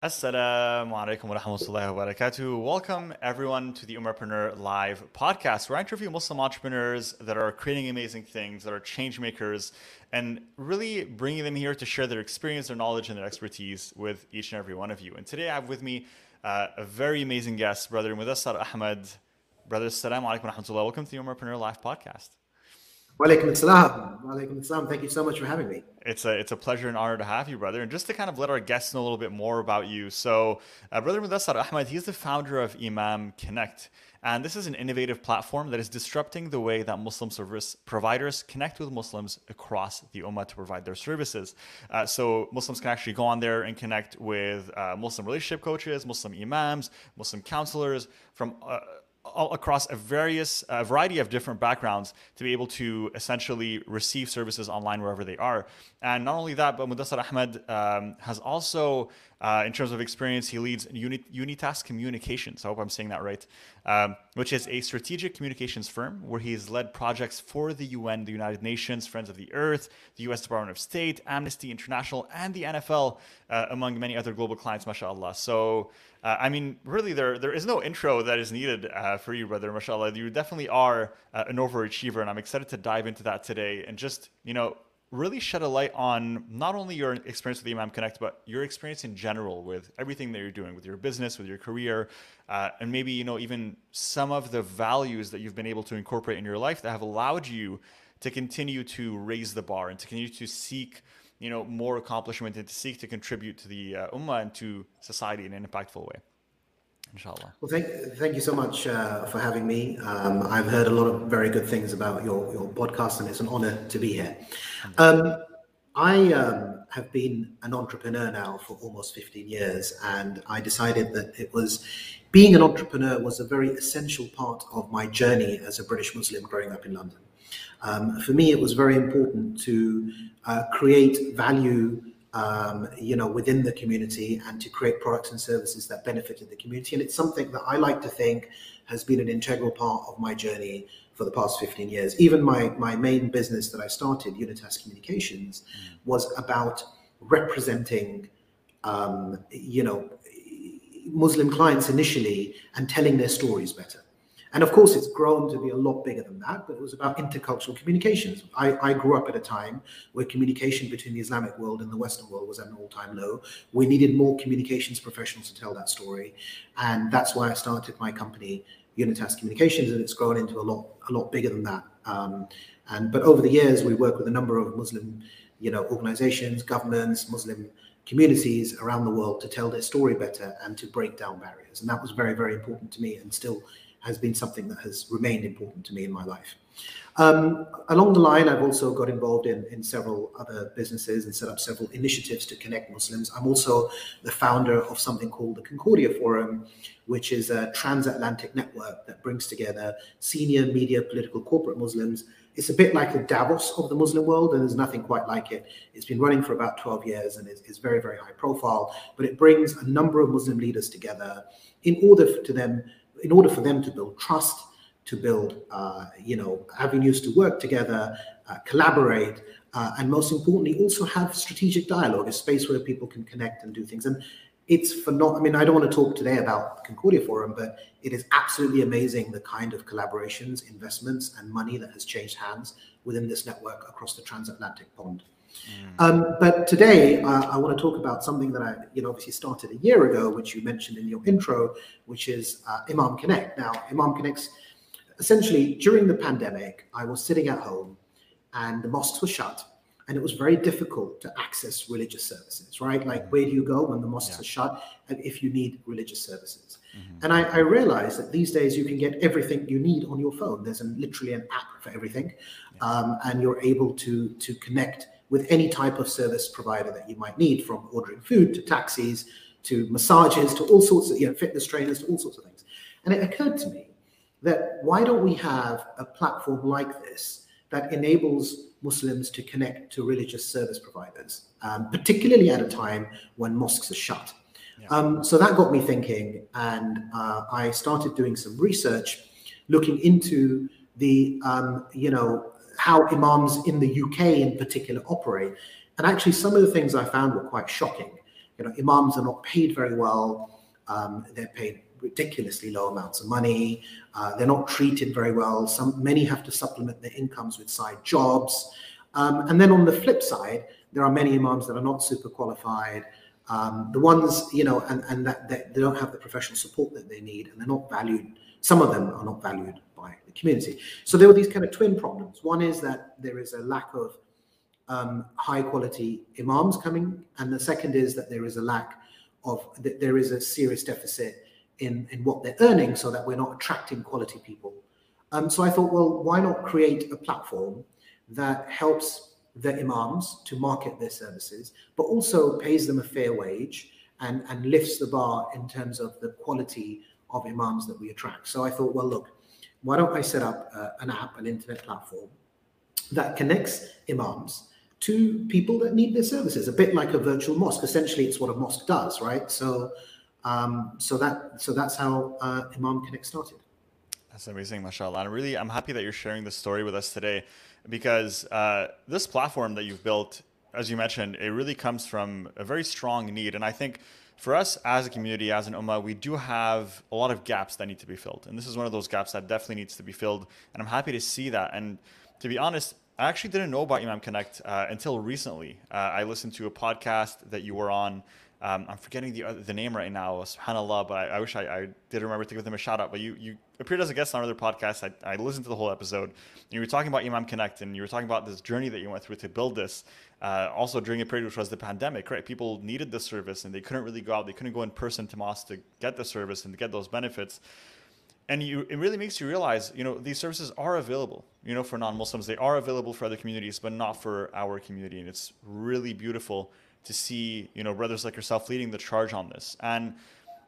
Assalamu alaikum wa rahmatullahi wa barakatuh. Welcome everyone to the Umarpreneur Live podcast, where I interview Muslim entrepreneurs that are creating amazing things, that are change makers, and really bringing them here to share their experience, their knowledge, and their expertise with each and every one of you. And today I have with me uh, a very amazing guest, Brother Mudassar Ahmed. Brother, assalamu alaikum wa rahmatullah. Welcome to the Umarpreneur Live podcast. Walaikum assalam. Walaikum assalam. Thank you so much for having me. It's a it's a pleasure and honor to have you, brother. And just to kind of let our guests know a little bit more about you. So, uh, brother Mudassar Ahmed, he's the founder of Imam Connect. And this is an innovative platform that is disrupting the way that Muslim service providers connect with Muslims across the Ummah to provide their services. Uh, so Muslims can actually go on there and connect with uh, Muslim relationship coaches, Muslim imams, Muslim counselors from uh, across a various a variety of different backgrounds to be able to essentially receive services online wherever they are. And not only that, but Mudassar Ahmed um, has also, uh, in terms of experience, he leads Uni- Unitask Communications. I hope I'm saying that right, um, which is a strategic communications firm where he's led projects for the UN, the United Nations, Friends of the Earth, the U.S. Department of State, Amnesty International, and the NFL, uh, among many other global clients. MashaAllah. So. Uh, I mean, really, there there is no intro that is needed uh, for you, brother. Mashallah, you definitely are uh, an overachiever, and I'm excited to dive into that today and just you know really shed a light on not only your experience with Imam Connect, but your experience in general with everything that you're doing with your business, with your career, uh, and maybe you know even some of the values that you've been able to incorporate in your life that have allowed you to continue to raise the bar and to continue to seek you know, more accomplishment and to seek to contribute to the uh, ummah and to society in an impactful way. Inshallah. Well, thank, thank you so much uh, for having me. Um, I've heard a lot of very good things about your, your podcast, and it's an honor to be here. Um, I um, have been an entrepreneur now for almost 15 years, and I decided that it was being an entrepreneur was a very essential part of my journey as a British Muslim growing up in London. Um, for me, it was very important to uh, create value, um, you know, within the community and to create products and services that benefited the community. And it's something that I like to think has been an integral part of my journey for the past 15 years. Even my, my main business that I started, Unitas Communications, mm. was about representing, um, you know, Muslim clients initially and telling their stories better. And of course, it's grown to be a lot bigger than that, but it was about intercultural communications. I, I, grew up at a time where communication between the Islamic world and the Western world was at an all time low. We needed more communications professionals to tell that story. And that's why I started my company, Unitas Communications, and it's grown into a lot, a lot bigger than that. Um, and but over the years, we work with a number of Muslim, you know, organizations, governments, Muslim communities around the world to tell their story better and to break down barriers. And that was very, very important to me and still has been something that has remained important to me in my life. Um, along the line, I've also got involved in, in several other businesses and set up several initiatives to connect Muslims. I'm also the founder of something called the Concordia Forum, which is a transatlantic network that brings together senior media, political, corporate Muslims. It's a bit like the Davos of the Muslim world, and there's nothing quite like it. It's been running for about 12 years and is, is very, very high profile, but it brings a number of Muslim leaders together in order to them in order for them to build trust, to build, uh, you know, avenues to work together, uh, collaborate, uh, and most importantly, also have strategic dialogue, a space where people can connect and do things. And it's for not, I mean, I don't want to talk today about Concordia Forum, but it is absolutely amazing the kind of collaborations, investments, and money that has changed hands within this network across the transatlantic pond. Mm. Um, but today, uh, I want to talk about something that I, you know, obviously started a year ago, which you mentioned in your intro, which is uh, Imam Connect. Now, Imam Connect's essentially during the pandemic, I was sitting at home, and the mosques were shut, and it was very difficult to access religious services. Right, like mm. where do you go when the mosques yeah. are shut, and if you need religious services? Mm-hmm. And I, I realized that these days you can get everything you need on your phone. There's an, literally an app for everything, yeah. um, and you're able to to connect with any type of service provider that you might need, from ordering food to taxis to massages to all sorts of you know fitness trainers to all sorts of things. And it occurred to me that why don't we have a platform like this that enables Muslims to connect to religious service providers, um, particularly at a time when mosques are shut. Yeah. Um, so that got me thinking, and uh, I started doing some research, looking into the um, you know how imams in the UK in particular operate. And actually, some of the things I found were quite shocking. you know, imams are not paid very well. Um, they're paid ridiculously low amounts of money. Uh, they're not treated very well. Some many have to supplement their incomes with side jobs. Um, and then on the flip side, there are many imams that are not super qualified. Um, the ones, you know, and, and that, that, they don't have the professional support that they need, and they're not valued. Some of them are not valued community. So there were these kind of twin problems. One is that there is a lack of um, high quality imams coming, and the second is that there is a lack of that there is a serious deficit in in what they're earning, so that we're not attracting quality people. Um, so I thought, well, why not create a platform that helps the imams to market their services, but also pays them a fair wage and, and lifts the bar in terms of the quality of imams that we attract. So I thought, well, look, why don't I set up uh, an app, an internet platform that connects imams to people that need their services, a bit like a virtual mosque. Essentially, it's what a mosque does, right? So, um, so that so that's how uh, Imam Connect started. That's amazing, mashallah. And really, I'm happy that you're sharing this story with us today because uh, this platform that you've built, as you mentioned, it really comes from a very strong need. And I think for us as a community, as an ummah, we do have a lot of gaps that need to be filled. And this is one of those gaps that definitely needs to be filled. And I'm happy to see that. And to be honest, I actually didn't know about Imam Connect uh, until recently. Uh, I listened to a podcast that you were on um, I'm forgetting the the name right now, subhanAllah, but I, I wish I, I, did remember to give them a shout out. But you, you appeared as a guest on another podcast. I, I listened to the whole episode. You were talking about Imam Connect and you were talking about this journey that you went through to build this. Uh, also during a period which was the pandemic, right? People needed the service and they couldn't really go out. They couldn't go in person to mosque to get the service and to get those benefits. And you, it really makes you realize, you know, these services are available, you know, for non-Muslims. They are available for other communities, but not for our community. And it's really beautiful to see you know brothers like yourself leading the charge on this. And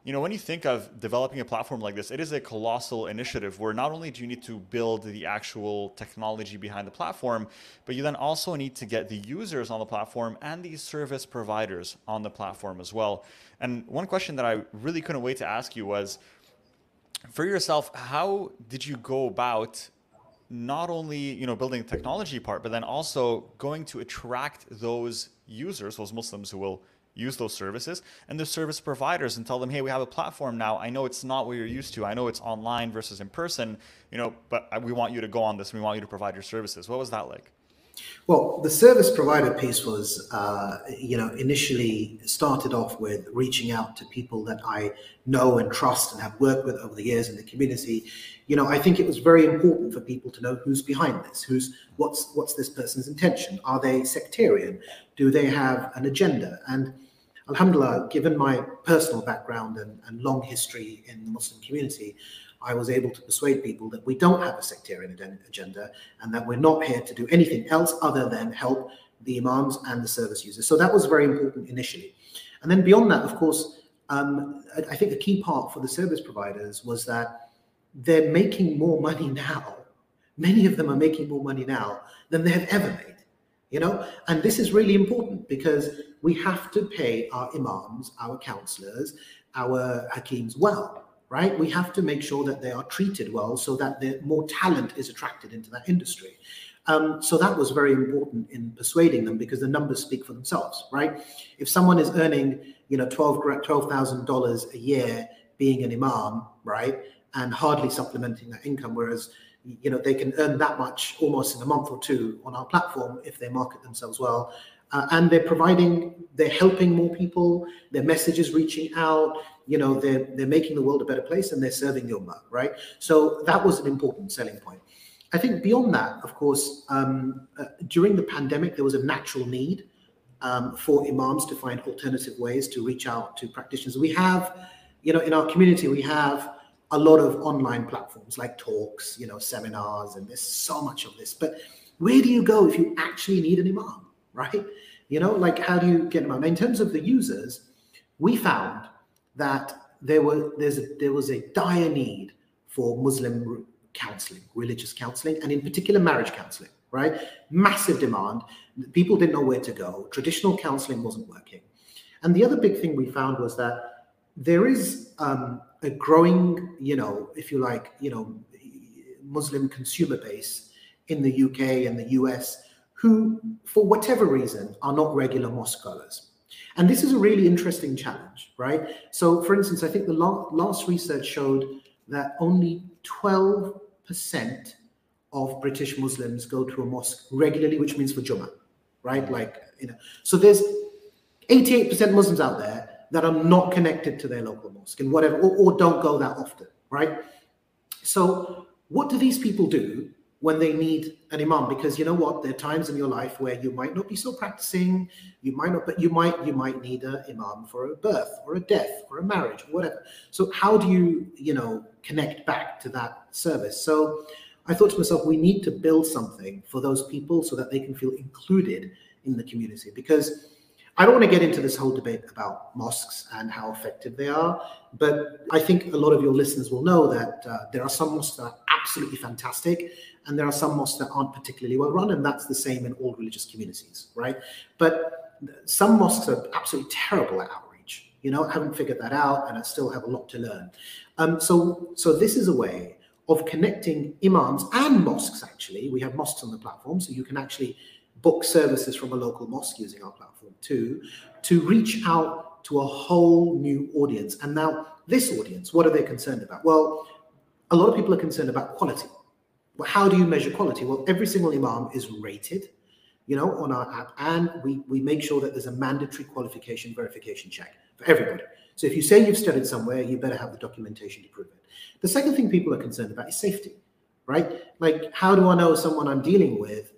you know when you think of developing a platform like this, it is a colossal initiative where not only do you need to build the actual technology behind the platform, but you then also need to get the users on the platform and the service providers on the platform as well. And one question that I really couldn't wait to ask you was for yourself, how did you go about not only you know building the technology part, but then also going to attract those users, those Muslims who will use those services, and the service providers and tell them, hey, we have a platform now. I know it's not what you're used to. I know it's online versus in person, you know, but uh, we want you to go on this we want you to provide your services. What was that like? Well, the service provider piece was, uh, you know, initially started off with reaching out to people that I know and trust and have worked with over the years in the community. You know, I think it was very important for people to know who's behind this, who's what's what's this person's intention. Are they sectarian? Do they have an agenda? And Alhamdulillah, given my personal background and, and long history in the Muslim community, I was able to persuade people that we don't have a sectarian agenda and that we're not here to do anything else other than help the imams and the service users. So that was very important initially. And then beyond that, of course, um, I think a key part for the service providers was that they're making more money now. Many of them are making more money now than they have ever made. You know, and this is really important because we have to pay our imams, our counselors, our hakims well right? We have to make sure that they are treated well so that the more talent is attracted into that industry. Um, so that was very important in persuading them because the numbers speak for themselves, right? If someone is earning, you know, twelve twelve thousand dollars a year being an imam, right, and hardly supplementing that income, whereas you know they can earn that much almost in a month or two on our platform if they market themselves well uh, and they're providing they're helping more people their message is reaching out you know they're they're making the world a better place and they're serving the ummah right so that was an important selling point i think beyond that of course um, uh, during the pandemic there was a natural need um, for imams to find alternative ways to reach out to practitioners we have you know in our community we have a lot of online platforms like talks you know seminars and there's so much of this but where do you go if you actually need an imam right? You know, like how do you get them out? In terms of the users, we found that there were there's a, there was a dire need for Muslim counseling, religious counseling, and in particular marriage counseling. Right, massive demand. People didn't know where to go. Traditional counseling wasn't working, and the other big thing we found was that there is um, a growing, you know, if you like, you know, Muslim consumer base in the UK and the US who, for whatever reason, are not regular mosque goers. And this is a really interesting challenge, right? So, for instance, I think the last research showed that only 12% of British Muslims go to a mosque regularly, which means for Jummah, right? Like, you know, so there's 88% Muslims out there that are not connected to their local mosque and whatever, or, or don't go that often, right? So, what do these people do when they need an imam. Because you know what? There are times in your life where you might not be so practicing. You might not but you might you might need an imam for a birth or a death or a marriage or whatever. So how do you you know connect back to that service? So i thought to myself we need to build something for those people so that they can feel included in the community. Because I don't want to get into this whole debate about mosques and how effective they are, but I think a lot of your listeners will know that uh, there are some mosques that absolutely fantastic, and there are some mosques that aren't particularly well run, and that's the same in all religious communities, right? But some mosques are absolutely terrible at outreach. You know, I haven't figured that out, and I still have a lot to learn. Um, so, so this is a way of connecting imams and mosques. Actually, we have mosques on the platform, so you can actually book services from a local mosque using our platform too, to reach out to a whole new audience. And now, this audience, what are they concerned about? Well, a lot of people are concerned about quality. Well, how do you measure quality? Well, every single imam is rated, you know, on our app, and we we make sure that there's a mandatory qualification verification check for everybody. So if you say you've studied somewhere, you better have the documentation to prove it. The second thing people are concerned about is safety, right? Like, how do I know someone I'm dealing with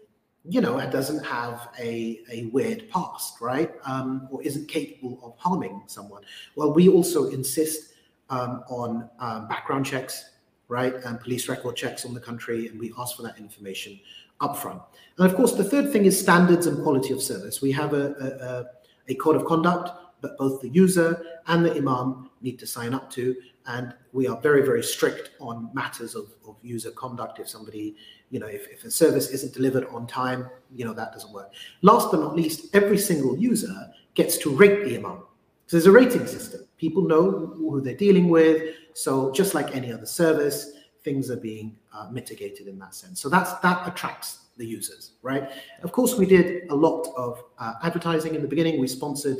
you know, doesn't have a, a weird past, right? Um, or isn't capable of harming someone. Well, we also insist um, on um, background checks, right? And police record checks on the country, and we ask for that information upfront. And of course, the third thing is standards and quality of service. We have a, a, a code of conduct that both the user and the imam need to sign up to. And we are very, very strict on matters of, of user conduct. If somebody you know, if, if a service isn't delivered on time, you know, that doesn't work. Last but not least, every single user gets to rate the imam. So there's a rating system. People know who they're dealing with. So just like any other service, things are being uh, mitigated in that sense. So that's that attracts the users, right? Of course, we did a lot of uh, advertising in the beginning. We sponsored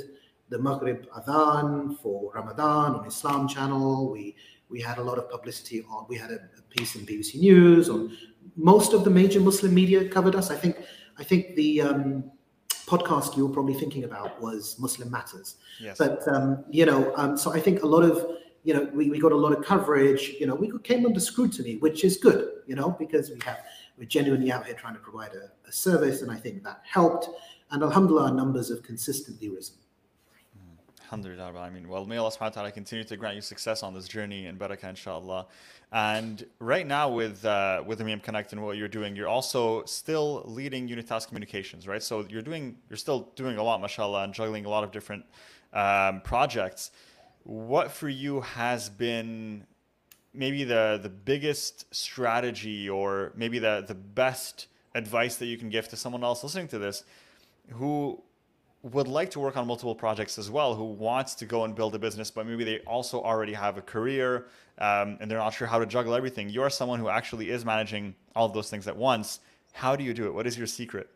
the Maghrib Adhan for Ramadan on Islam Channel. We we had a lot of publicity on. We had a, a piece in BBC News on most of the major Muslim media covered us. I think I think the um, podcast you were probably thinking about was Muslim Matters. Yes. But um, you know, um, so I think a lot of you know we, we got a lot of coverage. You know, we came under scrutiny, which is good. You know, because we have we're genuinely out here trying to provide a, a service, and I think that helped. And Alhamdulillah, our numbers have consistently risen. Alhamdulillah, I mean, well, may Allah subhanahu wa ta'ala continue to grant you success on this journey and barakah, inshallah. And right now, with uh, with Imam Connect and what you're doing, you're also still leading Unitas Communications, right? So you're doing, you're still doing a lot, mashallah, and juggling a lot of different um, projects. What for you has been maybe the the biggest strategy, or maybe the the best advice that you can give to someone else listening to this, who would like to work on multiple projects as well, who wants to go and build a business, but maybe they also already have a career um, and they're not sure how to juggle everything. You're someone who actually is managing all those things at once. How do you do it? What is your secret?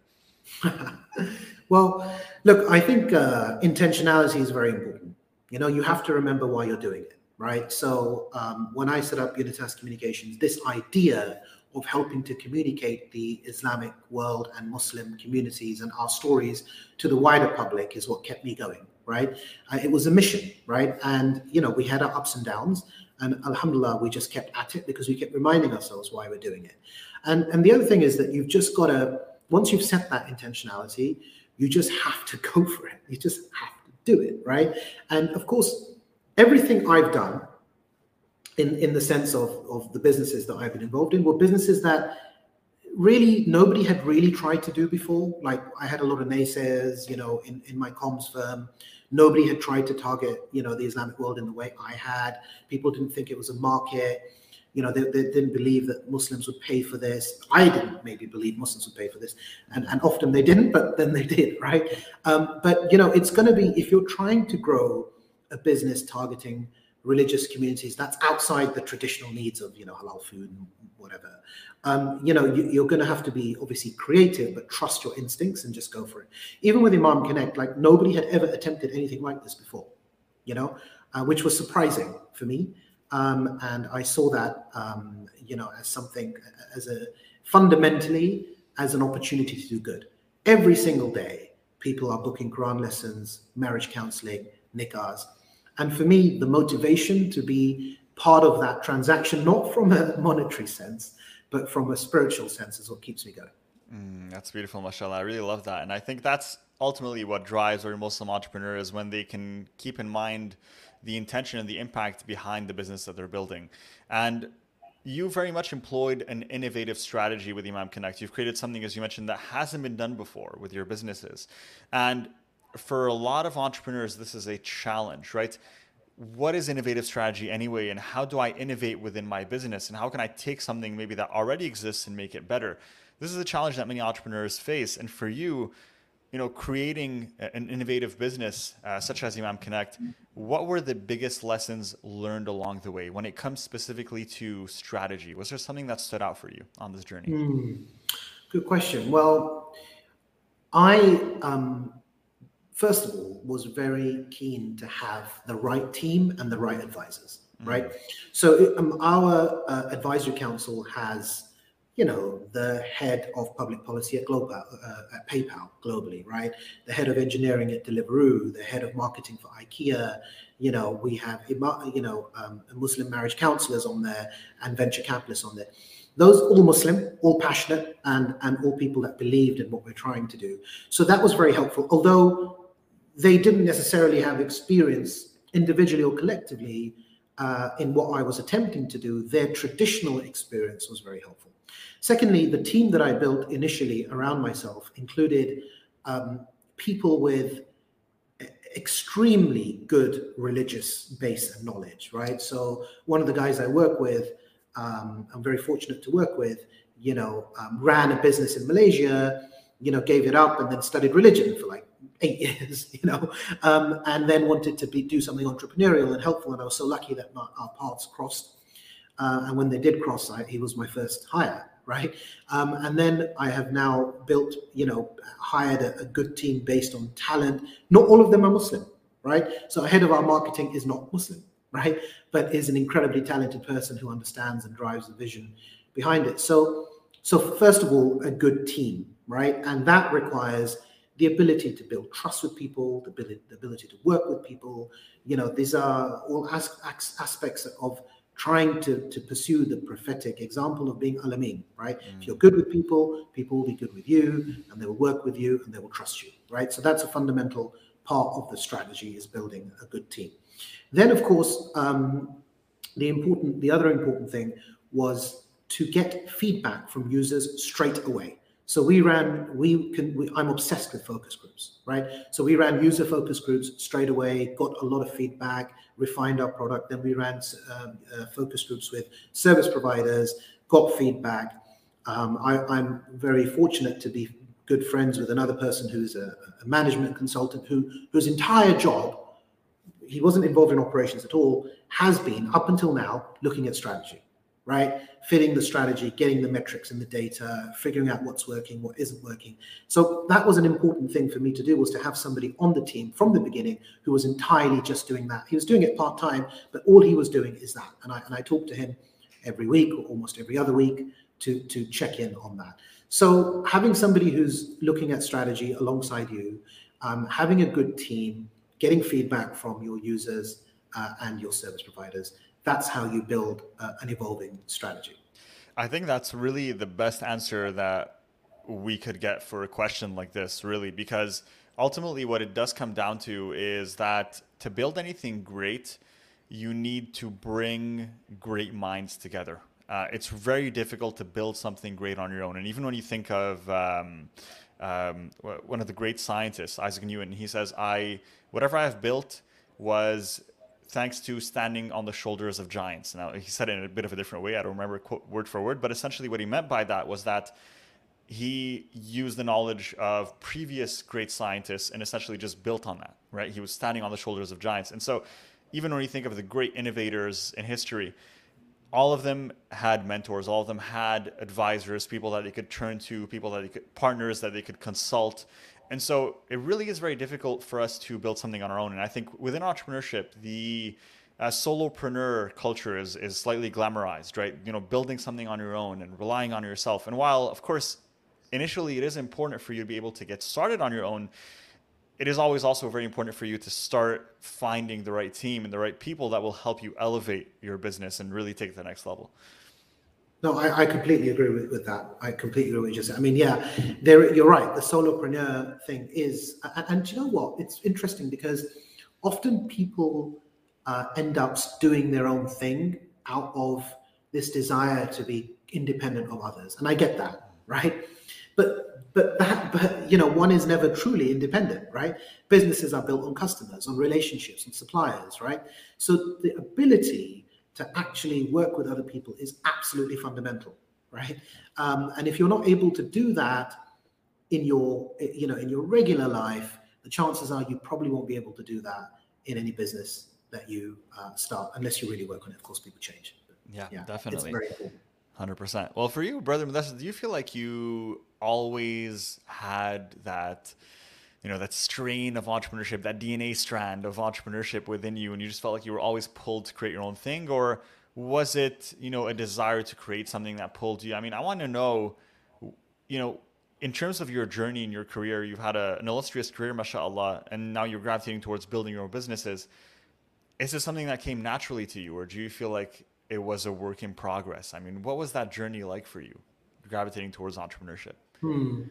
well, look, I think uh, intentionality is very important. You know, you have to remember why you're doing it, right? So um, when I set up Unitas Communications, this idea of helping to communicate the Islamic world and Muslim communities and our stories to the wider public is what kept me going, right? Uh, it was a mission, right? And, you know, we had our ups and downs. And Alhamdulillah, we just kept at it because we kept reminding ourselves why we're doing it. And, and the other thing is that you've just got to, once you've set that intentionality, you just have to go for it. You just have do it, right? And of course, everything I've done in, in the sense of, of the businesses that I've been involved in were businesses that really nobody had really tried to do before. Like I had a lot of naysayers, you know, in, in my comms firm. Nobody had tried to target, you know, the Islamic world in the way I had. People didn't think it was a market. You know, they, they didn't believe that Muslims would pay for this. I didn't maybe believe Muslims would pay for this. And, and often they didn't, but then they did, right? Um, but, you know, it's going to be, if you're trying to grow a business targeting religious communities that's outside the traditional needs of you know halal food and whatever. Um, you know, you, are going to have to be obviously creative, but trust your instincts and just go for it. Even with Imam Connect, like nobody had ever attempted anything like this before, you know, uh, which was surprising for me. Um, and I saw that, um, you know, as something, as a fundamentally as an opportunity to do good. Every single day, people are booking Quran lessons, marriage counseling, nikahs. And for me, the motivation to be part of that transaction, not from a monetary sense, but from a spiritual sense, is what keeps me going. Mm, that's beautiful, mashallah. I really love that. And I think that's ultimately what drives our Muslim entrepreneurs when they can keep in mind the intention and the impact behind the business that they're building. And you very much employed an innovative strategy with Imam Connect. You've created something, as you mentioned, that hasn't been done before with your businesses. And for a lot of entrepreneurs, this is a challenge, right? What is innovative strategy anyway? And how do I innovate within my business? And how can I take something maybe that already exists and make it better? This is a challenge that many entrepreneurs face. And for you, you know, creating an innovative business uh, such as Imam Connect, what were the biggest lessons learned along the way when it comes specifically to strategy? Was there something that stood out for you on this journey? Mm, good question. Well, I um, first of all was very keen to have the right team and the right advisors. Mm. Right. So um, our uh, advisory council has you know, the head of public policy at Global, uh, at PayPal globally, right? The head of engineering at Deliveroo, the head of marketing for IKEA. You know, we have, you know, um, Muslim marriage counselors on there and venture capitalists on there. Those all Muslim, all passionate, and and all people that believed in what we're trying to do. So that was very helpful. Although they didn't necessarily have experience individually or collectively uh, in what I was attempting to do, their traditional experience was very helpful. Secondly, the team that I built initially around myself included um, people with extremely good religious base and knowledge, right? So one of the guys I work with, um, I'm very fortunate to work with, you know, um, ran a business in Malaysia, you know, gave it up and then studied religion for like eight years, you know, um, and then wanted to be do something entrepreneurial and helpful. And I was so lucky that my, our paths crossed. Uh, and when they did cross, I, he was my first hire right? Um, and then I have now built, you know, hired a, a, good team based on talent. Not all of them are Muslim, right? So head of our marketing is not Muslim, right? But is an incredibly talented person who understands and drives the vision behind it. So, so first of all, a good team, right? And that requires the ability to build trust with people, the ability, the ability to work with people. You know, these are all as, as, aspects of trying to, to pursue the prophetic example of being alamin, right? Mm. If you're good with people, people will be good with you and they will work with you and they will trust you, right? So that's a fundamental part of the strategy is building a good team. Then, of course, um, the important, the other important thing was to get feedback from users straight away. So we ran, we can, we, I'm obsessed with focus groups, right? So we ran user focus groups straight away, got a lot of feedback, refined our product. Then we ran um, uh, focus groups with service providers, got feedback. Um, I, am very fortunate to be good friends with another person who's a, a management consultant who whose entire job, he wasn't involved in operations at all, has been up until now looking at strategy right? Fitting the strategy, getting the metrics and the data, figuring out what's working, what isn't working. So that was an important thing for me to do was to have somebody on the team from the beginning who was entirely just doing that. He was doing it part time, but all he was doing is that. And I and I talked to him every week or almost every other week to to check in on that. So having somebody who's looking at strategy alongside you, um, having a good team, getting feedback from your users uh, and your service providers that's how you build uh, an evolving strategy. I think that's really the best answer that we could get for a question like this, really, because ultimately what it does come down to is that to build anything great, you need to bring great minds together. Uh, it's very difficult to build something great on your own. And even when you think of um, um, one of the great scientists, Isaac Newton, he says, "I whatever I have built was thanks to standing on the shoulders of giants. Now, he said it in a bit of a different way. I don't remember quote, word for word, but essentially what he meant by that was that he used the knowledge of previous great scientists and essentially just built on that, right? He was standing on the shoulders of giants. And so, even when you think of the great innovators in history, all of them had mentors all of them had advisors people that they could turn to people that they could partners that they could consult and so it really is very difficult for us to build something on our own. And i think within entrepreneurship the uh, solopreneur culture is, is slightly glamorized right? You know building something on your own and relying on yourself. And while of course initially it is important for you to be able to get started on your own it is always also very important for you to start finding the right team and the right people that will help you elevate your business and really take it to the next level. No, I, I completely agree with, with, that. I completely agree with you. I mean, yeah, there you're right. The solopreneur thing is, and, and you know what? It's interesting because often people uh, end up doing their own thing out of this desire to be independent of others, and I get that, right? But but that but you know one is never truly independent right businesses are built on customers on relationships and suppliers right so the ability to actually work with other people is absolutely fundamental right? Um, and if you're not able to do that in your you know in your regular life the chances are you probably won't be able to do that in any business that you uh, start unless you really work on it. Of course people change. But, yeah, yeah, definitely. Hundred percent. Well, for you, brother do you feel like you always had that, you know, that strain of entrepreneurship, that DNA strand of entrepreneurship within you, and you just felt like you were always pulled to create your own thing, or was it, you know, a desire to create something that pulled you? I mean, I want to know, you know, in terms of your journey in your career, you've had a, an illustrious career, mashallah, and now you're gravitating towards building your own businesses. Is this something that came naturally to you, or do you feel like it was a work in progress. I mean, what was that journey like for you, gravitating towards entrepreneurship? Hmm.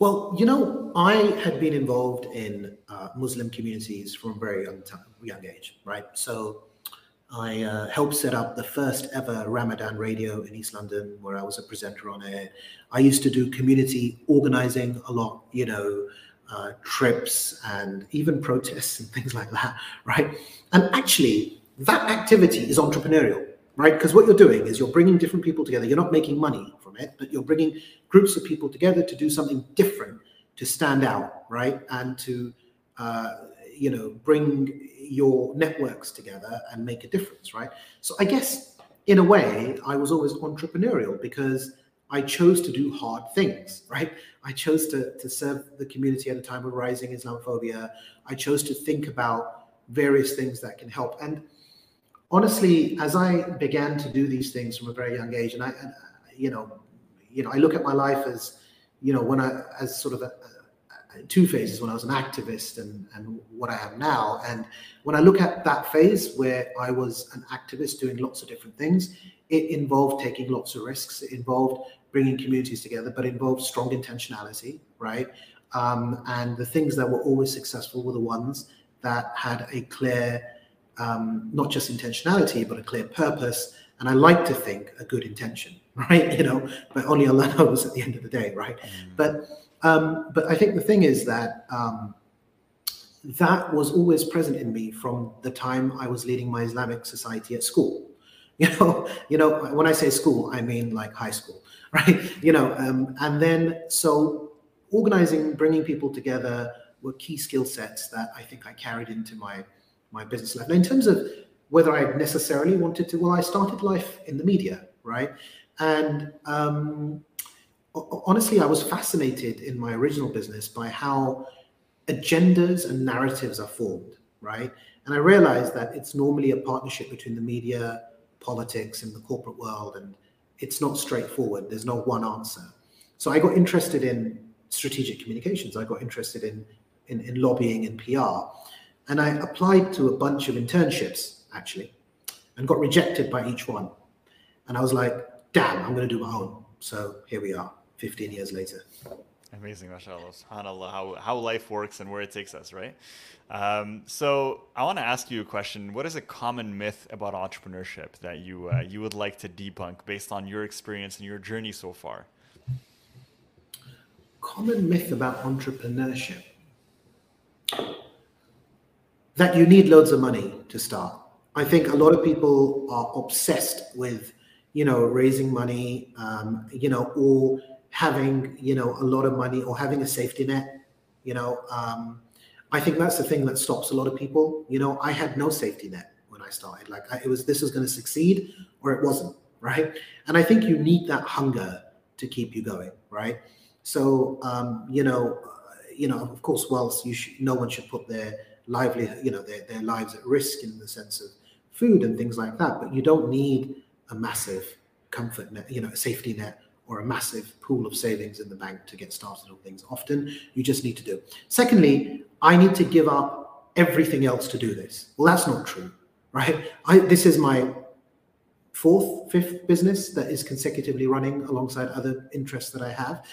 Well, you know, I had been involved in uh, Muslim communities from a very young time, young age, right? So I uh, helped set up the first ever Ramadan radio in East London, where I was a presenter on it. I used to do community organizing a lot, you know, uh, trips and even protests and things like that, right? And actually, that activity is entrepreneurial, right? Because what you're doing is you're bringing different people together. You're not making money it, but you're bringing groups of people together to do something different, to stand out, right? And to, uh, you know, bring your networks together and make a difference, right? So I guess in a way, I was always entrepreneurial because I chose to do hard things, right? I chose to, to serve the community at a time of rising Islamophobia. I chose to think about various things that can help. And honestly, as I began to do these things from a very young age, and I, and, you know, you know, I look at my life as, you know, when I as sort of a, a, two phases when I was an activist and and what I am now. And when I look at that phase where I was an activist doing lots of different things, it involved taking lots of risks. It involved bringing communities together, but involved strong intentionality, right? Um, and the things that were always successful were the ones that had a clear um, not just intentionality, but a clear purpose. And I like to think a good intention, right? You know, but only Allah knows at the end of the day, right? Mm. But um, but I think the thing is that um, that was always present in me from the time I was leading my Islamic society at school. You know, you know, when I say school, I mean like high school, right? You know, um, and then so organizing, bringing people together were key skill sets that I think I carried into my my business life. Now, in terms of whether I necessarily wanted to, well, I started life in the media, right? And um, honestly, I was fascinated in my original business by how agendas and narratives are formed, right? And I realized that it's normally a partnership between the media, politics, and the corporate world, and it's not straightforward. There's no one answer. So I got interested in strategic communications. I got interested in in, in lobbying and PR. And I applied to a bunch of internships actually and got rejected by each one. And I was like, damn, I'm going to do my own. So here we are, 15 years later. Amazing, mashallah, subhanAllah, how, how life works and where it takes us, right? Um, so I want to ask you a question. What is a common myth about entrepreneurship that you, uh, you would like to debunk based on your experience and your journey so far? Common myth about entrepreneurship that you need loads of money to start. I think a lot of people are obsessed with, you know, raising money, um, you know, or having, you know, a lot of money or having a safety net. You know, um, I think that's the thing that stops a lot of people. You know, I had no safety net when I started. Like I, it was, this was going to succeed or it wasn't, right? And I think you need that hunger to keep you going, right? So, um, you know, uh, you know, of course, whilst you should, no one should put their livelihood, you know, their, their lives at risk in the sense of food and things like that, but you don't need a massive comfort net, you know, a safety net or a massive pool of savings in the bank to get started on things. Often you just need to do. Secondly, I need to give up everything else to do this. Well, that's not true, right? I, this is my fourth, fifth business that is consecutively running alongside other interests that I have.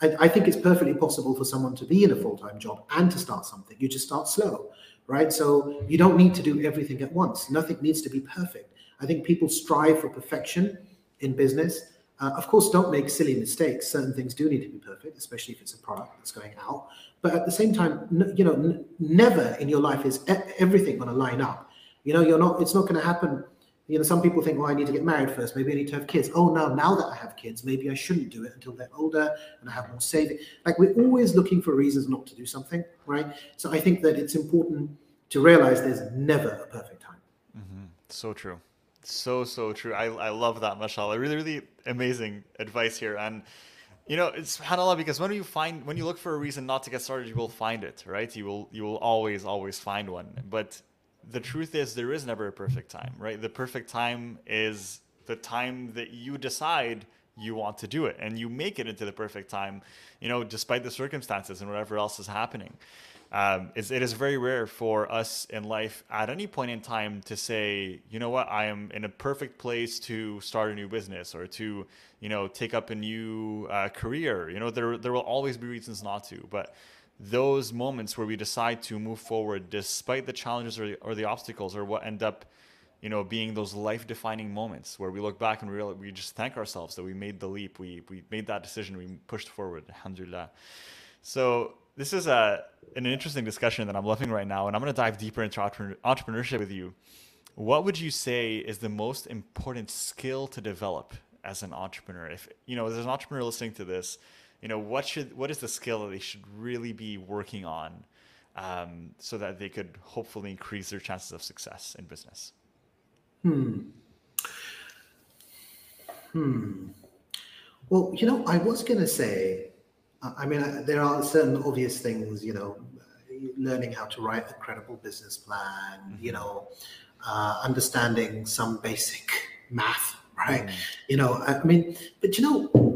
I, I think it's perfectly possible for someone to be in a full time job and to start something. You just start slow, right? So you don't need to do everything at once. Nothing needs to be perfect. I think people strive for perfection in business. Uh, of course, don't make silly mistakes. Certain things do need to be perfect, especially if it's a product that's going out. But at the same time, n- you know, n- never in your life is e- everything going to line up. You know, you're not. It's not going to happen you know, some people think, well, I need to get married first. Maybe I need to have kids. Oh, no, now that I have kids, maybe I shouldn't do it until they're older and I have more saving. Like we're always looking for reasons not to do something, right? So I think that it's important to realize there's never a perfect time. Mm-hmm. So true. So, so true. I, I love that, mashallah. Really, really amazing advice here. And, you know, it's subhanAllah because when you find, when you look for a reason not to get started, you will find it, right? You will, you will always, always find one. But the truth is there is never a perfect time, right? The perfect time is the time that you decide you want to do it and you make it into the perfect time, you know, despite the circumstances and whatever else is happening. Um, it's, it is very rare for us in life at any point in time to say, you know what, I am in a perfect place to start a new business or to, you know, take up a new uh, career. You know, there, there will always be reasons not to, but those moments where we decide to move forward despite the challenges or the, or the obstacles or what end up you know being those life defining moments where we look back and we just thank ourselves that we made the leap we we made that decision we pushed forward alhamdulillah. So this is a an interesting discussion that I'm loving right now and I'm going to dive deeper into entrepreneurship with you. What would you say is the most important skill to develop as an entrepreneur? If you know there's an entrepreneur listening to this you know what should what is the skill that they should really be working on um, so that they could hopefully increase their chances of success in business hmm hmm well you know i was going to say i mean there are certain obvious things you know learning how to write a credible business plan mm-hmm. you know uh, understanding some basic math right mm. you know i mean but you know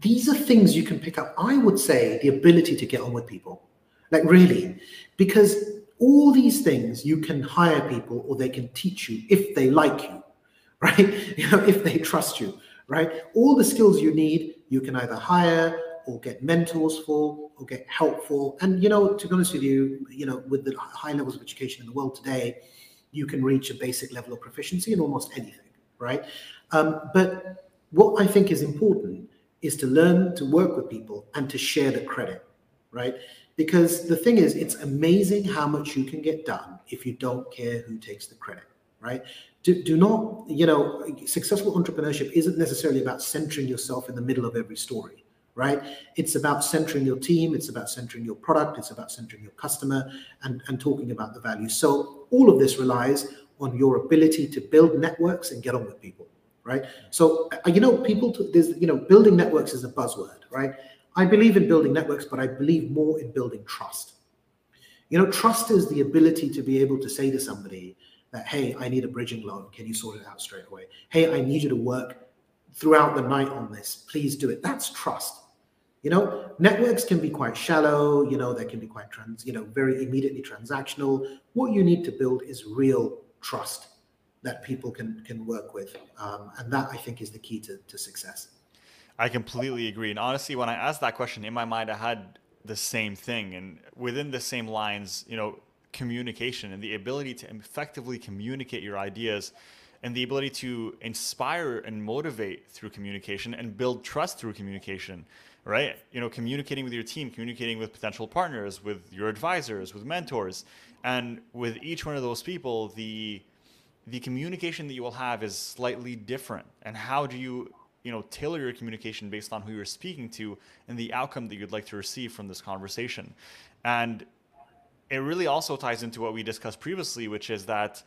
these are things you can pick up. I would say the ability to get on with people, like really, because all these things you can hire people or they can teach you if they like you, right? You know, if they trust you, right? All the skills you need, you can either hire or get mentors for or get help for. And you know, to be honest with you, you know, with the high levels of education in the world today, you can reach a basic level of proficiency in almost anything, right? Um, but what I think is important is to learn to work with people and to share the credit, right? Because the thing is, it's amazing how much you can get done if you don't care who takes the credit, right? Do, do not, you know, successful entrepreneurship isn't necessarily about centering yourself in the middle of every story, right? It's about centering your team, it's about centering your product, it's about centering your customer and, and talking about the value. So all of this relies on your ability to build networks and get on with people right? So uh, you know, people there's you know, building networks is a buzzword, right? I believe in building networks, but I believe more in building trust. You know, trust is the ability to be able to say to somebody that, hey, I need a bridging loan. Can you sort it out straight away? Hey, I need you to work throughout the night on this. Please do it. That's trust. You know, networks can be quite shallow, you know, they can be quite trans, you know, very immediately transactional. What you need to build is real trust that people can can work with, um, and that I think is the key to, to success. I completely agree. And honestly, when I asked that question in my mind, I had the same thing, and within the same lines, you know, communication and the ability to effectively communicate your ideas and the ability to inspire and motivate through communication and build trust through communication right you know communicating with your team communicating with potential partners with your advisors with mentors and with each one of those people the the communication that you will have is slightly different. And how do you, you know, tailor your communication based on who you're speaking to and the outcome that you'd like to receive from this conversation? And it really also ties into what we discussed previously, which is that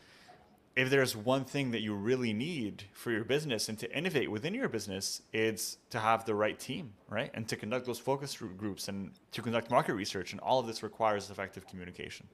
if there's one thing that you really need for your business and to innovate within your business, it's to have the right team, right? And to conduct those focus groups and to conduct market research. And all of this requires effective communication.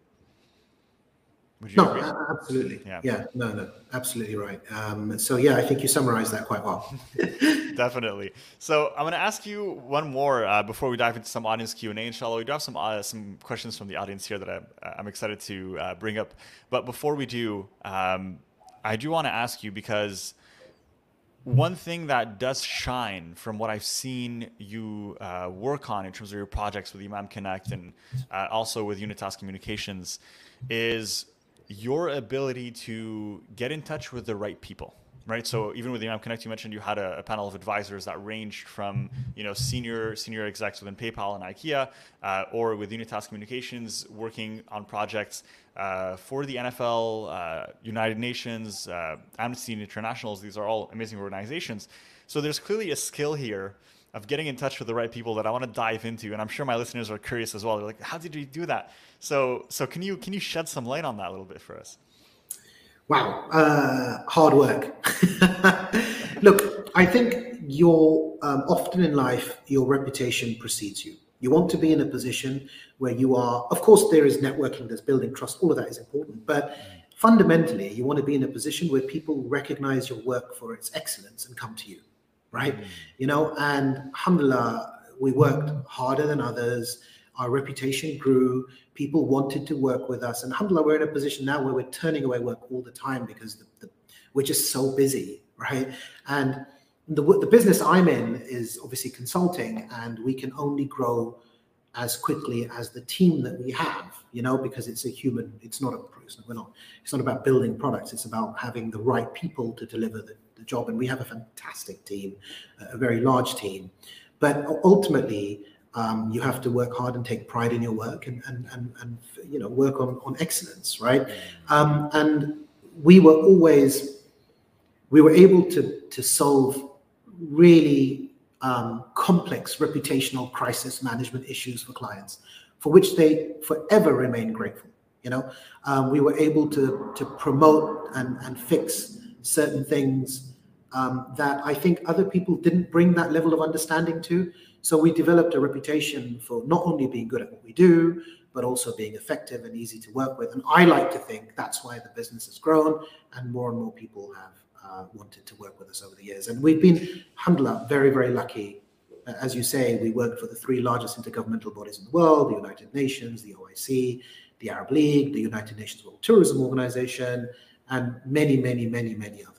Would you no, agree? absolutely. Yeah. yeah. No, no, absolutely right. Um, so yeah, I think you summarized that quite well. Definitely. So I'm going to ask you one more uh, before we dive into some audience Q and A. Inshallah, we do have some uh, some questions from the audience here that I'm, I'm excited to uh, bring up. But before we do, um, I do want to ask you because one thing that does shine from what I've seen you uh, work on in terms of your projects with Imam Connect and uh, also with Unitas Communications is your ability to get in touch with the right people right? So even with the imam connect you mentioned you had a, a, panel of advisors that ranged from you know senior senior execs within paypal and ikea uh, or with unitas communications working on projects uh, for the nfl uh, united nations uh, amnesty internationals these are all amazing organizations. So there's clearly a skill here of getting in touch with the right people that I want to dive into. And I'm sure my listeners are curious as well. They're like, how did you do that? So, so can you can you shed some light on that a little bit for us? Wow, uh, hard work. Look, I think you're um, often in life your reputation precedes you. You want to be in a position where you are. Of course, there is networking, there's building trust. All of that is important, but fundamentally, you want to be in a position where people recognize your work for its excellence and come to you right? Mm. You know, and alhamdulillah, we worked harder than others. Our reputation grew. People wanted to work with us. And alhamdulillah, we're in a position now where we're turning away work all the time because the, the, we're just so busy, right? And the, the business I'm in is obviously consulting, and we can only grow as quickly as the team that we have you know because it's a human it's not a we're not it's not about building products it's about having the right people to deliver the, the job. And we have a fantastic team, a very large team. But ultimately, um, you have to work hard and take pride in your work and, and, and, and you know, work on, on excellence, right? Um, and we were always, we were able to, to solve really um, complex reputational crisis management issues for clients, for which they forever remain grateful. You know, um, we were able to to promote and and fix certain things um, that I think other people didn't bring that level of understanding to. So we developed a reputation for not only being good at what we do, but also being effective and easy to work with. And I like to think that's why the business has grown and more and more people have uh, wanted to work with us over the years. And we've been, alhamdulillah, very, very lucky. As you say, we work for the three largest intergovernmental bodies in the world the United Nations, the OIC, the Arab League, the United Nations World Tourism Organization, and many, many, many, many others.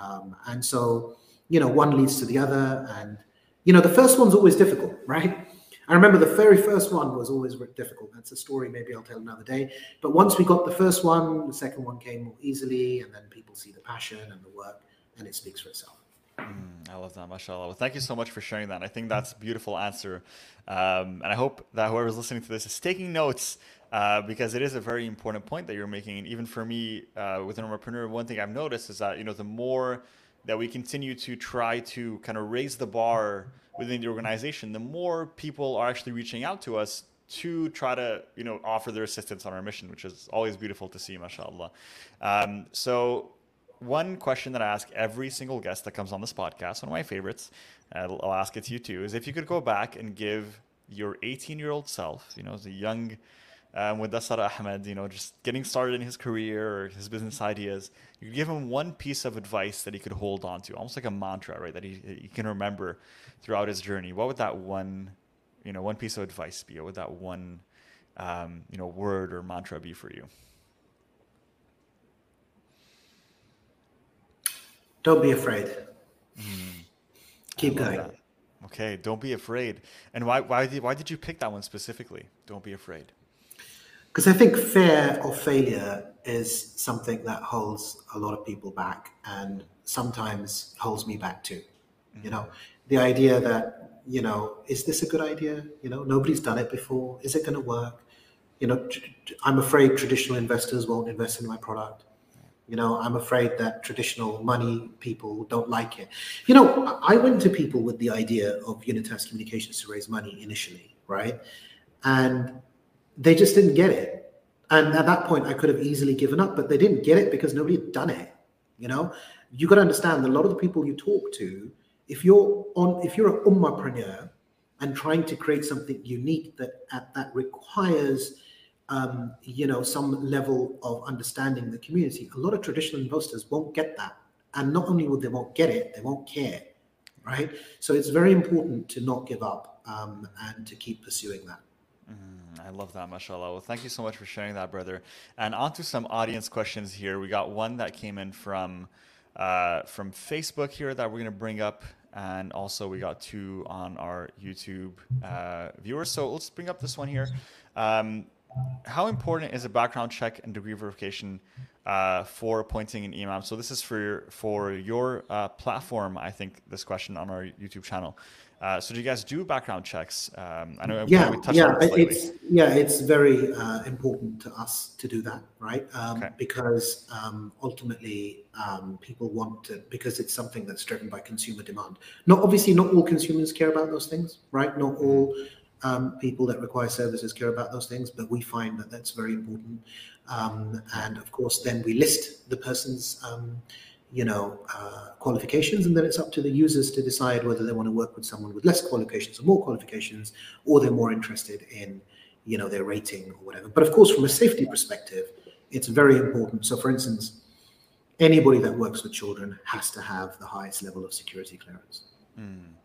Um, and so, you know, one leads to the other. And, you know, the first one's always difficult, right? I remember the very first one was always difficult. That's a story maybe I'll tell another day. But once we got the first one, the second one came more easily, and then people see the passion and the work, and it speaks for itself. Mm, I love that, mashallah. Well, thank you so much for sharing that. I think that's a beautiful answer. Um, and I hope that whoever's listening to this is taking notes uh, because it is a very important point that you're making. And even for me, uh, with an entrepreneur, one thing I've noticed is that you know the more that we continue to try to kind of raise the bar within the organization, the more people are actually reaching out to us to try to you know offer their assistance on our mission, which is always beautiful to see, mashallah. Um, so one question that I ask every single guest that comes on this podcast, one of my favorites, I'll, I'll ask it to you too, is if you could go back and give your 18 year old self, you know, the young um, Mudassar Ahmed, you know, just getting started in his career or his business ideas, you give him one piece of advice that he could hold on to, almost like a mantra, right? That he, he can remember throughout his journey. What would that one, you know, one piece of advice be? What would that one, um, you know, word or mantra be for you? Don't be afraid. Mm. Keep going. That. Okay, don't be afraid. And why why did why did you pick that one specifically? Don't be afraid because I think fear of failure is something that holds a lot of people back and sometimes holds me back too. Mm-hmm. You know, the idea that, you know, is this a good idea? You know, nobody's done it before. Is it going to work? You know, I'm afraid traditional investors won't invest in my product. You know, I'm afraid that traditional money people don't like it. You know, I went to people with the idea of Unitas Communications to raise money initially, right? And they just didn't get it. And at that point, I could have easily given up, but they didn't get it because nobody had done it. You know, you got to understand a lot of the people you talk to, if you're on, if you're an ummahpreneur and trying to create something unique that at, that requires, um, you know, some level of understanding the community, a lot of traditional investors won't get that, and not only will they won't get it, they won't care, right? So it's very important to not give up um, and to keep pursuing that. Mm, I love that, mashallah. Well, thank you so much for sharing that, brother. And on to some audience questions here. We got one that came in from uh, from Facebook here that we're going to bring up. And also, we got two on our YouTube uh, viewers. So let's bring up this one here. Um, how important is a background check and degree verification uh, for appointing an imam? So this is for for your uh, platform. I think this question on our YouTube channel. Uh, so do you guys do background checks? Um, I know yeah, yeah, it it's yeah, it's very uh, important to us to do that, right? Um, okay. Because um, ultimately, um, people want to because it's something that's driven by consumer demand. Not obviously, not all consumers care about those things, right? Not all um, people that require services care about those things, but we find that that's very important. Um, and of course, then we list the person's you know, uh, qualifications, and then it's up to the users to decide whether they want to work with someone with less qualifications or more qualifications, or they're more interested in, you know, their rating or whatever. But of course, from a safety perspective, it's very important. So, for instance, anybody that works with children has to have the highest level of security clearance. Mm.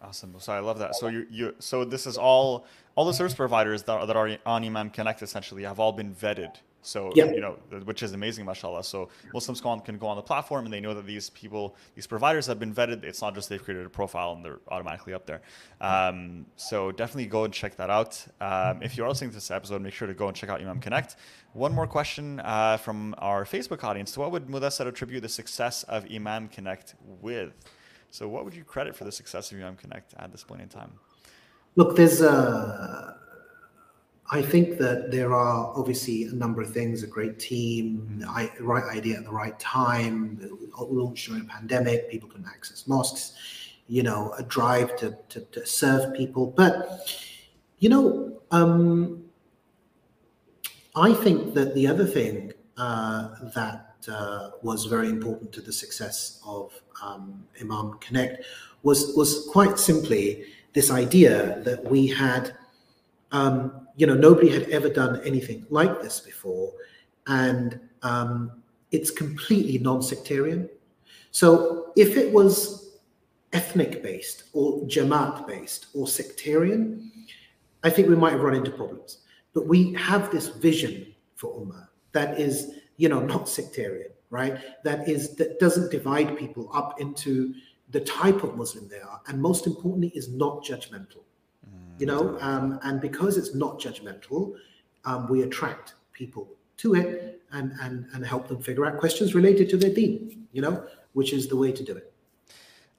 Awesome. So I love that. So you you so this is all all the service providers that that are on Imam Connect essentially have all been vetted so yeah. you know, which is amazing, mashallah. So Muslims can go on the platform and they know that these people, these providers have been vetted. It's not just they've created a profile and they're automatically up there. Um, so definitely go and check that out. Um, if you're listening to this episode, make sure to go and check out Imam Connect. One more question uh, from our Facebook audience. What would Mudassar attribute the success of Imam Connect with? So what would you credit for the success of Imam Connect at this point in time? Look, there's a I think that there are obviously a number of things, a great team, the right idea at the right time, launched during a pandemic, people can access mosques, you know, a drive to, to, to serve people. But, you know, um, I think that the other thing uh, that uh, was very important to the success of um, Imam Connect was, was quite simply this idea that we had um, you know, nobody had ever done anything like this before. And um, it's completely non sectarian. So if it was ethnic based or Jamaat based or sectarian, I think we might have run into problems. But we have this vision for Ummah that is, you know, not sectarian, right? That is, that doesn't divide people up into the type of Muslim they are. And most importantly, is not judgmental you know, um, and because it's not judgmental, um, we attract people to it and, and, and help them figure out questions related to their deen, you know, which is the way to do it.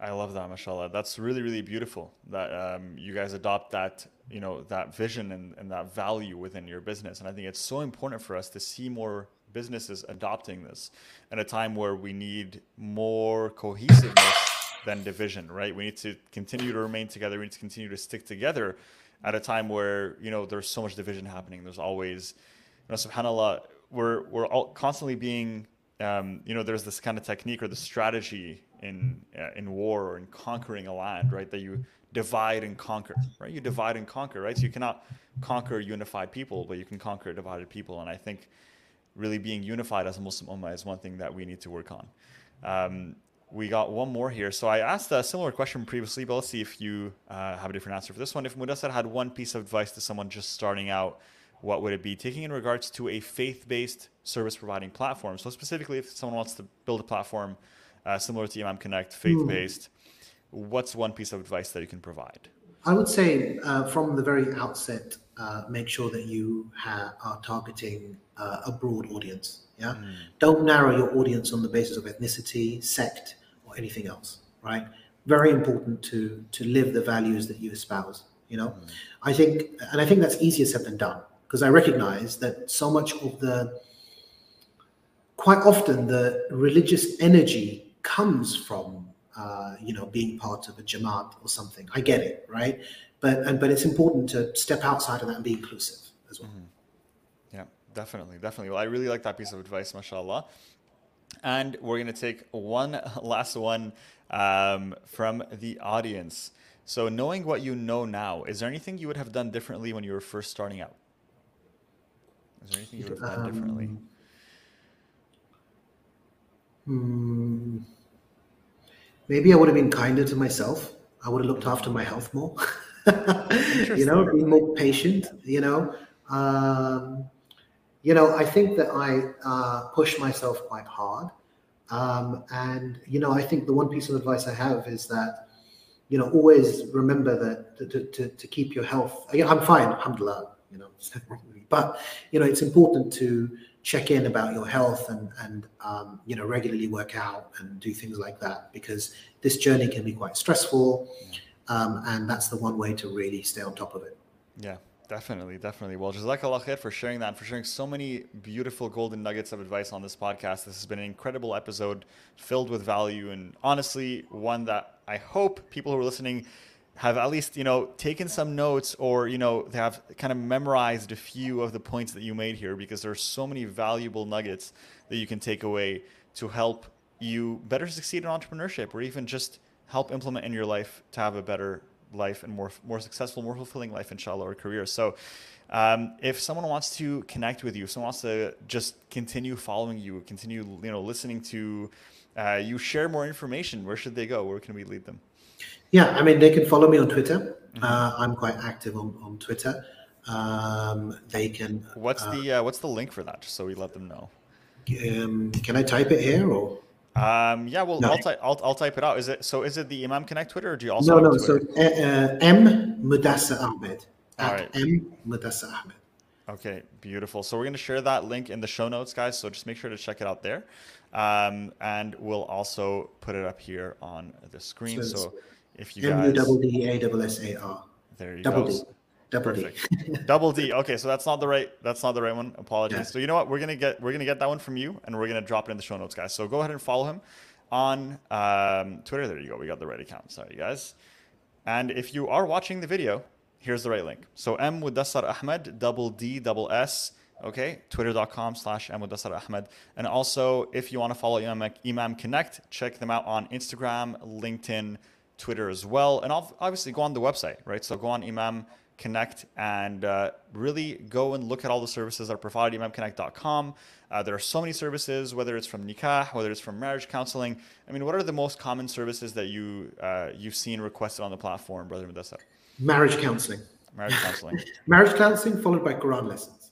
I love that, mashallah. That's really, really beautiful that um, you guys adopt that, you know, that vision and, and that value within your business. And I think it's so important for us to see more businesses adopting this at a time where we need more cohesiveness than division, right? We need to continue to remain together. We need to continue to stick together at a time where you know there's so much division happening. There's always, you know, Subhanallah, we're we're all constantly being, um, you know, there's this kind of technique or the strategy in uh, in war or in conquering a land, right? That you divide and conquer, right? You divide and conquer, right? So you cannot conquer unified people, but you can conquer divided people. And I think really being unified as a Muslim ummah is one thing that we need to work on. Um, we got one more here. So I asked a similar question previously, but let's see if you uh, have a different answer for this one. If Mudassar had one piece of advice to someone just starting out, what would it be? Taking in regards to a faith-based service providing platform. So specifically, if someone wants to build a platform uh, similar to Imam Connect, faith-based, mm. what's one piece of advice that you can provide? I would say uh, from the very outset, uh, make sure that you ha- are targeting uh, a broad audience. Yeah, mm. don't narrow your audience on the basis of ethnicity, sect, anything else, right? Very important to to live the values that you espouse. You know, mm. I think, and I think that's easier said than done because I recognize that so much of the, quite often, the religious energy comes from uh, you know being part of a jamaat or something. I get it, right? But and but it's important to step outside of that and be inclusive as well. Mm-hmm. Yeah, Definitely, definitely. Well, I really like that piece of advice, mashallah. And we're going to take one last one um, from the audience. So, knowing what you know now, is there anything you would have done differently when you were first starting out? Is there anything you would have done um, differently? Hmm, maybe I would have been kinder to myself. I would have looked after my health more. you know, being more patient. You know, um, you know, I think that I uh, push myself quite hard. Um, and, you know, I think the one piece of advice I have is that, you know, always remember that to, to, to keep your health. I'm fine, alhamdulillah, you know, but, you know, it's important to check in about your health and, and um, you know, regularly work out and do things like that because this journey can be quite stressful. Um, and that's the one way to really stay on top of it. Yeah. Definitely, definitely. Well, Jazakallah khair for sharing that for sharing so many beautiful golden nuggets of advice on this podcast. This has been an incredible episode filled with value and honestly one that I hope people who are listening have at least, you know, taken some notes or, you know, they have kind of memorized a few of the points that you made here because there are so many valuable nuggets that you can take away to help you better succeed in entrepreneurship or even just help implement in your life to have a better life and more more successful, more fulfilling life, inshallah, or career. So, um, if someone wants to connect with you, if someone wants to just continue following you, continue you know listening to uh, you share more information, where should they go? Where can we lead them? Yeah, I mean they can follow me on Twitter. Mm-hmm. Uh, I'm quite active on on Twitter. Um, they can. What's uh, the uh, what's the link for that? Just so we let them know. Um, can I type it here or? Um, yeah, well, no. I'll, ty- I'll, I'll type it out. Is it so? Is it the Imam Connect Twitter, or do you also? No, no. So uh, uh, M Mudassar Ahmed All right. M Mudassar Ahmed. Okay, beautiful. So we're going to share that link in the show notes, guys. So just make sure to check it out there, um, and we'll also put it up here on the screen. So, so if you guys, M U double D A double S A R. There you double go. D. Double D. Double D. Okay, so that's not the right. That's not the right one. Apologies. Yeah. So you know what? We're gonna get we're gonna get that one from you, and we're gonna drop it in the show notes, guys. So go ahead and follow him on um, Twitter. There you go. We got the right account. Sorry, guys. And if you are watching the video, here's the right link. So M Mudassar Ahmed, double D, double S. Okay, twitter.com slash M Mudassar Ahmed. And also, if you want to follow Imam, Imam Connect, check them out on Instagram, LinkedIn, Twitter as well. And obviously, go on the website, right? So go on Imam connect and uh, really go and look at all the services that are provided at imamconnect.com. Uh, there are so many services, whether it's from nikah, whether it's from marriage counseling. I mean, what are the most common services that you uh, you've seen requested on the platform, Brother Mudassar? Marriage counseling. Marriage counseling. marriage counseling followed by Quran lessons.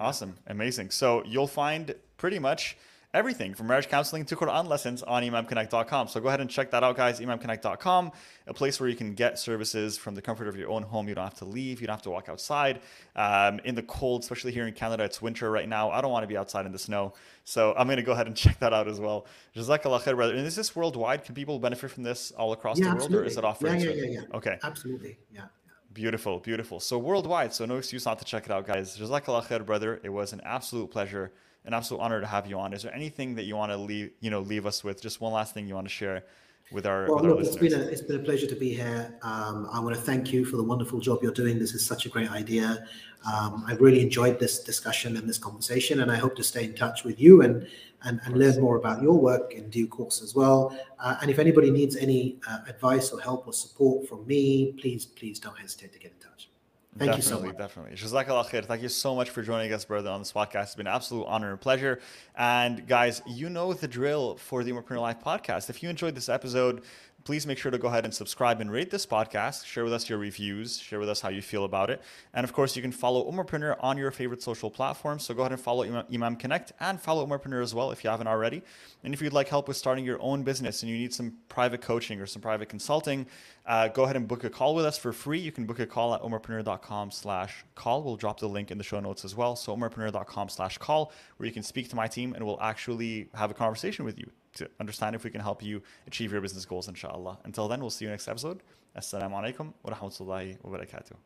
Awesome, amazing. So you'll find pretty much everything from marriage counseling to Quran lessons on imamconnect.com. So go ahead and check that out, guys. Imamconnect.com, a place where you can get services from the comfort of your own home. You don't have to leave. You don't have to walk outside um, in the cold, especially here in Canada. It's winter right now. I don't want to be outside in the snow. So I'm going to go ahead and check that out as well. Jazakallah khair, brother. And is this worldwide? Can people benefit from this all across yeah, the world, or is it offered? Yeah, yeah, yeah, yeah. Okay. Absolutely. Yeah. Beautiful, beautiful. So worldwide, so no excuse not to check it out, guys. Jazakallah khair, brother. It was an absolute pleasure an absolute honor to have you on. Is there anything that you want to leave, you know, leave us with? Just one last thing you want to share with our, well, with our look, It's been, a, it's been a pleasure to be here. Um, I want to thank you for the wonderful job you're doing. This is such a great idea. Um, I've really enjoyed this discussion and this conversation, and I hope to stay in touch with you and and, and learn more about your work in due course as well. Uh, and if anybody needs any uh, advice or help or support from me, please please don't hesitate to get in touch. Thank definitely, you so much. Definitely. Jazakallah khair. Thank you so much for joining us, brother, on this podcast. It's been an absolute honor and pleasure. And guys, you know the drill for the Umarpreneur Life podcast. If you enjoyed this episode, please make sure to go ahead and subscribe and rate this podcast. Share with us your reviews. Share with us how you feel about it. And of course, you can follow Umarpreneur on your favorite social platforms. So go ahead and follow Imam Connect and follow Umarpreneur as well if you haven't already. And if you'd like help with starting your own business and you need some private coaching or some private consulting, uh, go ahead and book a call with us for free. You can book a call at umarpreneur.com slash call. We'll drop the link in the show notes as well. So umarpreneur.com slash call, where you can speak to my team and we'll actually have a conversation with you to understand if we can help you achieve your business goals, inshallah. Until then, we'll see you next episode. Assalamu alaikum wa rahmatullahi wa barakatuh.